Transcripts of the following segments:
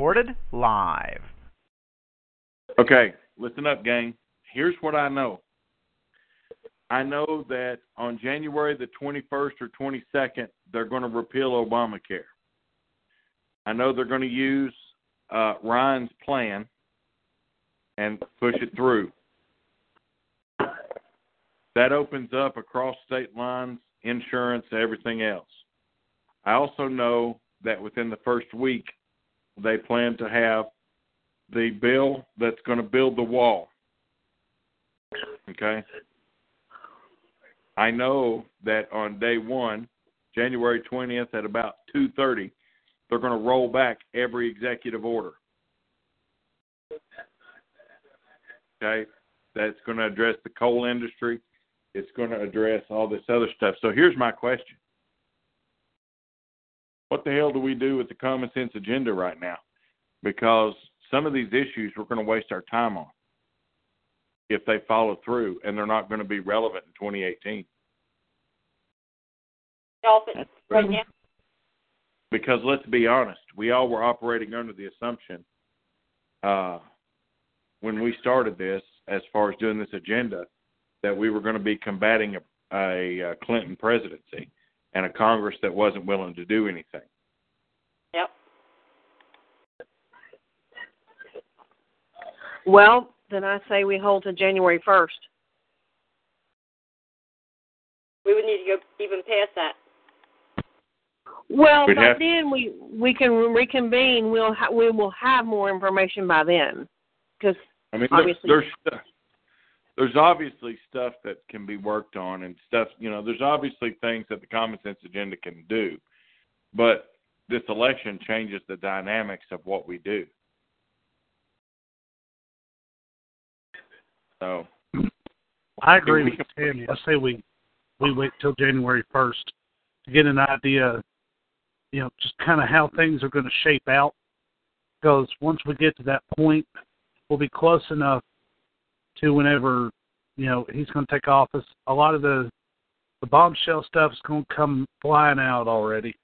Recorded live. Okay, listen up, gang. Here's what I know. I know that on January the 21st or 22nd, they're going to repeal Obamacare. I know they're going to use uh, Ryan's plan and push it through. That opens up across state lines, insurance, everything else. I also know that within the first week, they plan to have the bill that's going to build the wall. Okay? I know that on day one, January 20th at about 2:30, they're going to roll back every executive order. Okay, that's going to address the coal industry. It's going to address all this other stuff. So here's my question: What the hell do we do with the common sense agenda right now? Because some of these issues we're going to waste our time on if they follow through, and they're not going to be relevant in 2018. Dolphin, right now. Because let's be honest, we all were operating under the assumption uh, when we started this, as far as doing this agenda, that we were going to be combating a, a, a Clinton presidency and a Congress that wasn't willing to do anything. Yep. Well, then I say we hold to January 1st. We would need to go even past that. Well, We'd by have- then we we can reconvene. We'll ha- we will have more information by then, because I mean, Obviously. there's stu- there's obviously stuff that can be worked on and stuff. You know, there's obviously things that the common sense agenda can do, but this election changes the dynamics of what we do. So I agree with Tammy. I say we we wait till January first to get an idea, you know, just kind of how things are going to shape out. Because once we get to that point, we'll be close enough to whenever you know he's going to take office. A lot of the the bombshell stuff is going to come flying out already.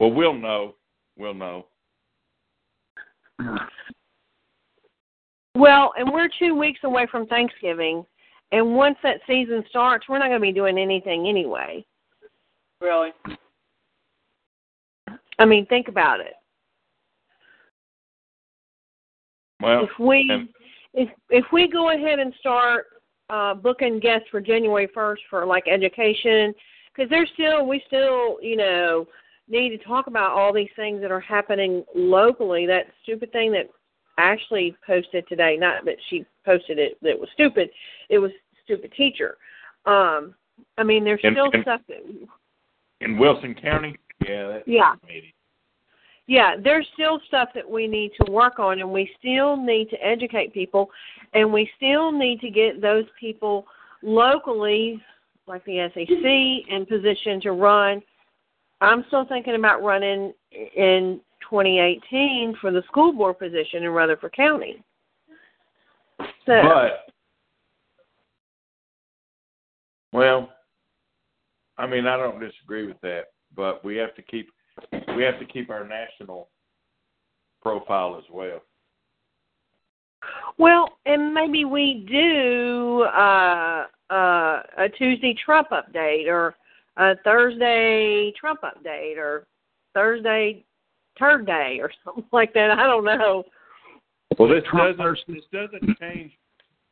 Well, we'll know. We'll know. well, and we're two weeks away from Thanksgiving, and once that season starts, we're not going to be doing anything anyway. Really. I mean, think about it. Well, if we and- if if we go ahead and start uh booking guests for January first for like education, because there's still we still you know need to talk about all these things that are happening locally. That stupid thing that Ashley posted today, not that she posted it that was stupid. It was stupid teacher. Um, I mean, there's And- still and- stuff that in Wilson County, yeah, that's Yeah. meeting. Yeah, there's still stuff that we need to work on, and we still need to educate people, and we still need to get those people locally, like the SAC, in position to run. I'm still thinking about running in 2018 for the school board position in Rutherford County. So, But well, I mean, I don't disagree with that, but we have to keep we have to keep our national profile as well. well, and maybe we do uh, uh, a Tuesday Trump update or a Thursday Trump update or Thursday Turd Day or something like that. I don't know. Well, this Trump doesn't versus- this doesn't change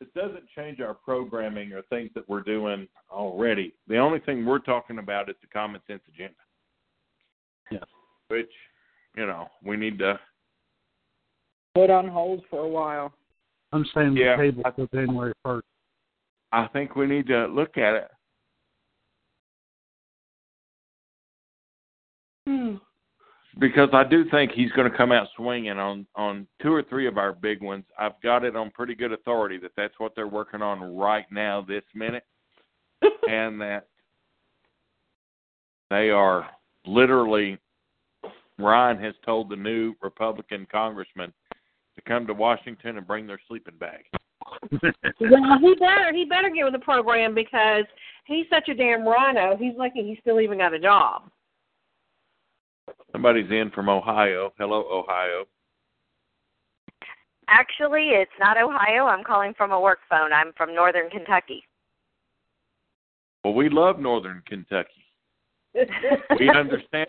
this doesn't change our programming or things that we're doing already. The only thing we're talking about is the common sense agenda. Yeah which you know we need to put on hold for a while. I'm saying yeah. the table until January first. I think we need to look at it. Hmm. Because I do think he's going to come out swinging on on two or three of our big ones. I've got it on pretty good authority that that's what they're working on right now, this minute, and that they are literally Ryan has told the new Republican congressman to come to Washington and bring their sleeping bag. well, he better he better get with the program because he's such a damn rhino. He's lucky he's still even got a job. Somebody's in from Ohio. Hello, Ohio. Actually, it's not Ohio. I'm calling from a work phone. I'm from Northern Kentucky. Well, we love Northern Kentucky. we understand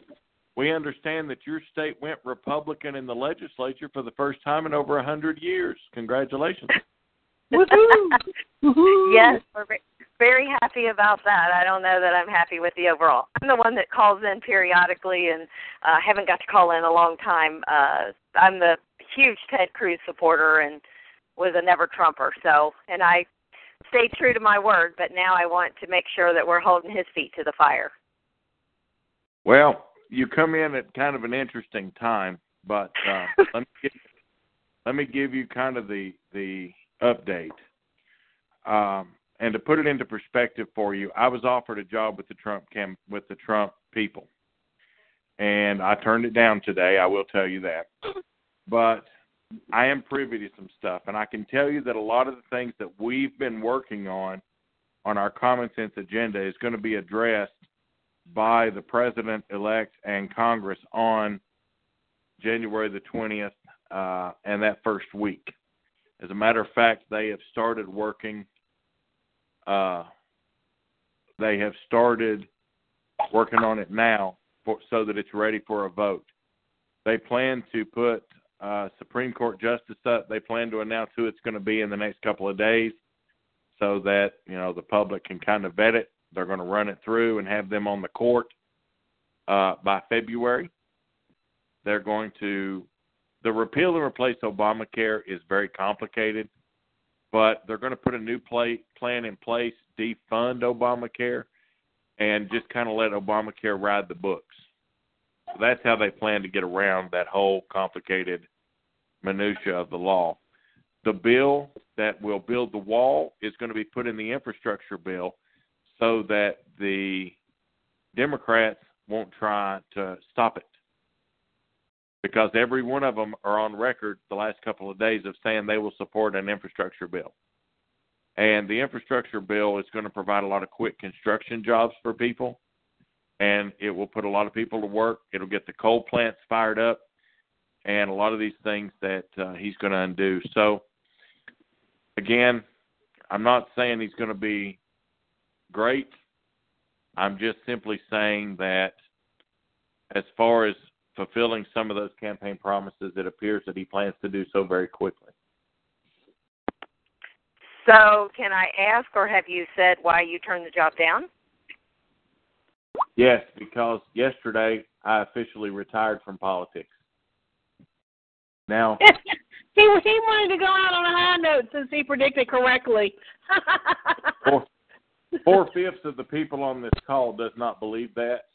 we understand that your state went Republican in the legislature for the first time in over a hundred years. Congratulations. yes, we're very happy about that. I don't know that I'm happy with the overall. I'm the one that calls in periodically and uh haven't got to call in a long time. Uh I'm the huge Ted Cruz supporter and was a never Trumper. So, and I stayed true to my word, but now I want to make sure that we're holding his feet to the fire. Well, you come in at kind of an interesting time, but uh, let me give, let me give you kind of the the update. Um, and to put it into perspective for you, I was offered a job with the Trump cam with the Trump people, and I turned it down today. I will tell you that, but I am privy to some stuff, and I can tell you that a lot of the things that we've been working on on our common sense agenda is going to be addressed by the president elect and Congress on January the 20th uh, and that first week. As a matter of fact, they have started working. Uh, they have started working on it now for, so that it's ready for a vote. They plan to put uh, Supreme Court justice up. They plan to announce who it's going to be in the next couple of days, so that you know the public can kind of vet it. They're going to run it through and have them on the court uh, by February. They're going to the repeal and replace Obamacare is very complicated, but they're going to put a new play, plan in place, defund Obamacare, and just kind of let Obamacare ride the books. So that's how they plan to get around that whole complicated minutia of the law. The bill that will build the wall is going to be put in the infrastructure bill so that the Democrats won't try to stop it. Because every one of them are on record the last couple of days of saying they will support an infrastructure bill. And the infrastructure bill is going to provide a lot of quick construction jobs for people, and it will put a lot of people to work. It'll get the coal plants fired up, and a lot of these things that uh, he's going to undo. So, again, I'm not saying he's going to be great. I'm just simply saying that as far as fulfilling some of those campaign promises, it appears that he plans to do so very quickly. So, can I ask, or have you said why you turned the job down? Yes, because yesterday I officially retired from politics. Now, he he wanted to go out on a high note since he predicted correctly. four, four fifths of the people on this call does not believe that,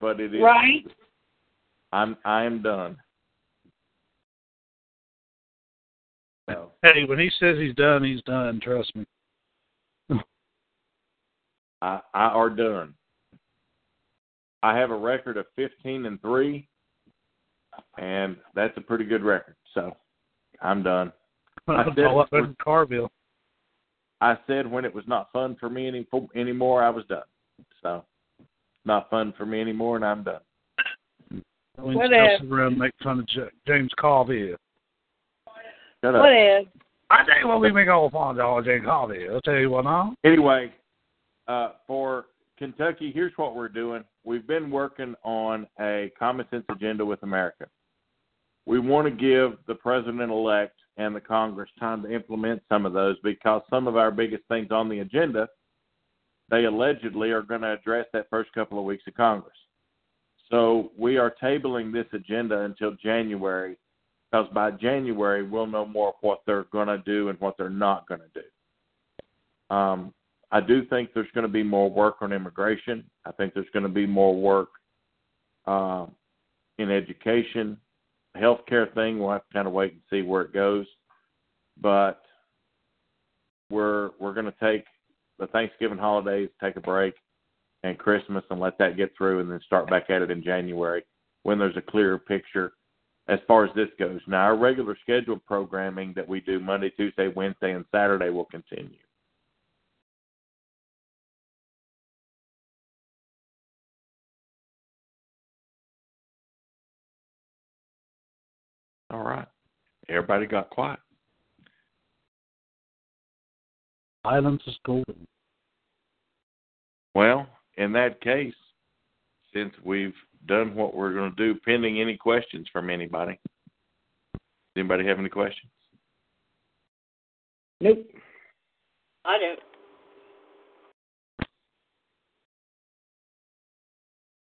but it is right. I'm I am done. So, Hey, when he says he's done, he's done. Trust me. I I are done. I have a record of fifteen and three, and that's a pretty good record. So I'm done. I That's said- all up in Carville. I said when it was not fun for me any anymore, I was done. So not fun for me anymore, and I'm done. When What Chelsea if? around make fun of J- James Carville. Shut up. What is? I tell you what, we make all fun of James Carville. I'll tell you what now. Anyway, uh, for Kentucky, here's what we're doing. We've been working on a common sense agenda with America. We want to give the president elect and the Congress time to implement some of those because some of our biggest things on the agenda, they allegedly are going to address that first couple of weeks of Congress. So we are tabling this agenda until January because by January we'll know more of what they're going to do and what they're not going to do. Um, I do think there's going to be more work on immigration. I think there's going to be more work uh, in education. Healthcare thing, we'll have to kind of wait and see where it goes. But we're we're going to take the Thanksgiving holidays, take a break, and Christmas, and let that get through, and then start back at it in January when there's a clearer picture as far as this goes. Now, our regular scheduled programming that we do Monday, Tuesday, Wednesday, and Saturday will continue. All right. Everybody got quiet. Silence is golden. Well, in that case, since we've done what we're going to do, pending any questions from anybody. Does anybody have any questions? Nope. I don't.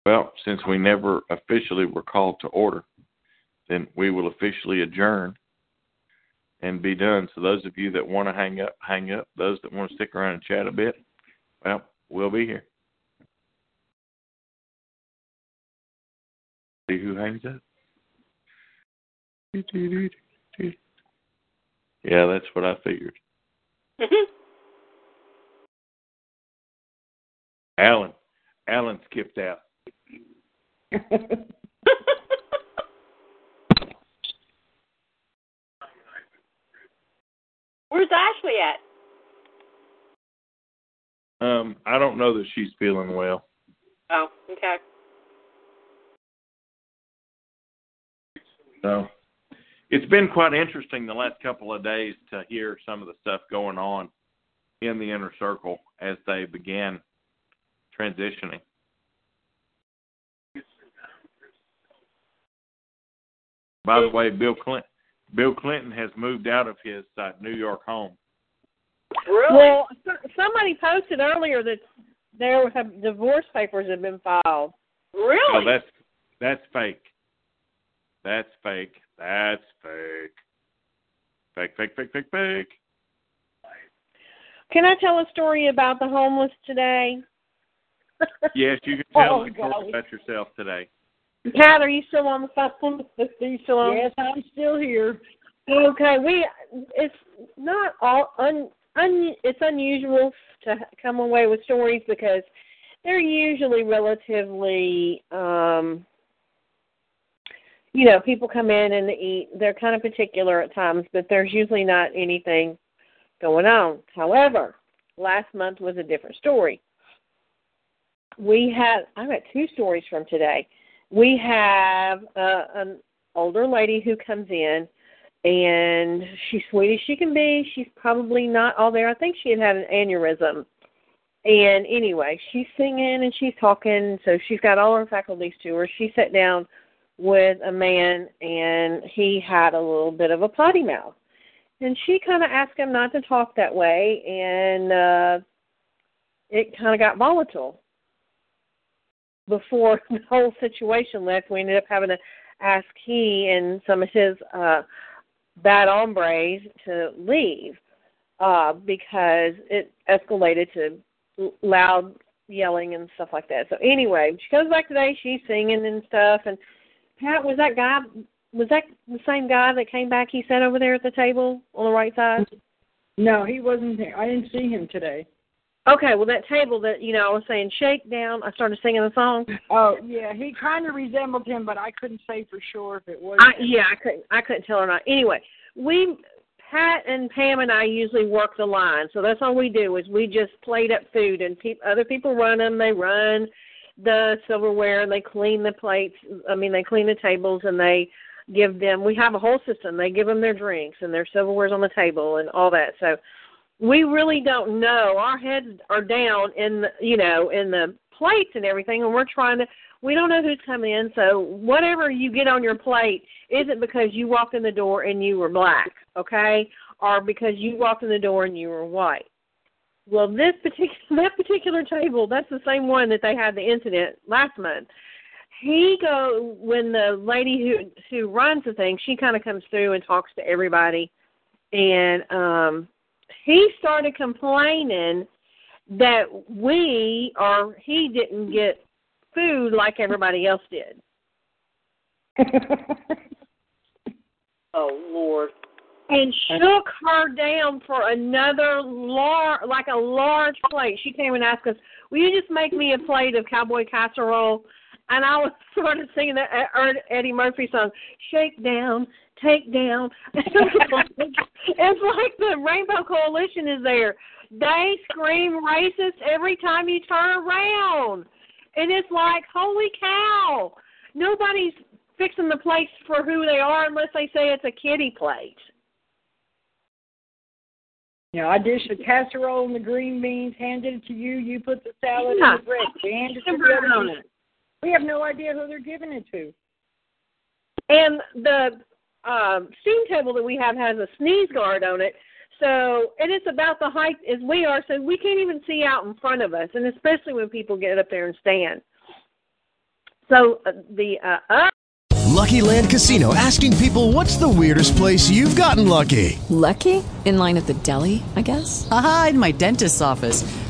Well, since we never officially were called to order, then we will officially adjourn and be done. So those of you that want to hang up, hang up. Those that want to stick around and chat a bit, well, we'll be here. See who hangs up. Yeah, that's what I figured. Mm-hmm. Alan, Alan skipped out. Where's Ashley at? Um, I don't know that she's feeling well. Oh, okay. So it's been quite interesting the last couple of days to hear some of the stuff going on in the inner circle as they began transitioning. By the way, Bill Clinton Bill Clinton has moved out of his uh, New York home. Really? Well, so- somebody posted earlier that there have divorce papers have been filed. really? Oh, that's that's fake. That's fake. That's fake. Fake, fake, fake, fake, fake. Can I tell a story about the homeless today? Yes, you can tell Oh, a story about yourself today. Pat, are you still on the phone? Are you still on? Yes, I'm still here. Okay, we it's not all un, un it's unusual to come away with stories because they're usually relatively um you know, people come in and they eat they're kind of particular at times, but there's usually not anything going on. However, last month was a different story. We had I got two stories from today. We have uh, an older lady who comes in and she's sweet as she can be. She's probably not all there. I think she had had an aneurysm. And anyway, she's singing and she's talking, so she's got all her faculties to her. She sat down with a man and he had a little bit of a potty mouth. And she kind of asked him not to talk that way and uh it kind of got volatile. Before the whole situation left, we ended up having to ask he and some of his uh bad hombres to leave uh because it escalated to loud yelling and stuff like that. So anyway, she comes back today, she's singing and stuff and Pat, was that guy was that the same guy that came back he sat over there at the table on the right side? No, he wasn't there. I didn't see him today. Okay, well that table that you know I was saying shake down. I started singing the song. Oh, yeah, he kind of resembled him, but I couldn't say for sure if it was. I, yeah, I couldn't I couldn't tell or not. Anyway, we Pat and Pam and I usually work the line, so that's all we do is we just plate up food and pe- other people run them. They run the silverware and they clean the plates. I mean, they clean the tables and they give them. We have a whole system. They give them their drinks and their silverware's on the table and all that. So we really don't know. Our heads are down in the, you know in the plates and everything, and we're trying to. We don't know who's coming in, so whatever you get on your plate isn't because you walked in the door and you were black, okay, or because you walked in the door and you were white. Well, this particular that particular table, that's the same one that they had the incident last month. He go when the lady who who runs the thing, she kind of comes through and talks to everybody, and um he started complaining that we or he didn't get food like everybody else did. Oh Lord. and shook her down for another large, like a large plate. She came and asked us, "Will you just make me a plate of cowboy casserole?" And I was sort of singing that uh, Ed- Eddie Murphy song, "Shake down, take down." it's like the Rainbow Coalition is there. They scream racist every time you turn around, and it's like, holy cow! Nobody's fixing the plates for who they are unless they say it's a kiddie plate. You know, I dished the casserole and the green beans, handed it to you. You put the salad Yeah. and the bread. We handed it to the other on it. We have no idea who they're giving it to. And the um, steam table that we have has a sneeze guard on it. So, and it's about the height as we are, so we can't even see out in front of us, and especially when people get up there and stand. So uh, the uh, uh, Lucky Land Casino asking people what's the weirdest place you've gotten lucky? Lucky? In line at the deli, I guess? Aha, in my dentist's office.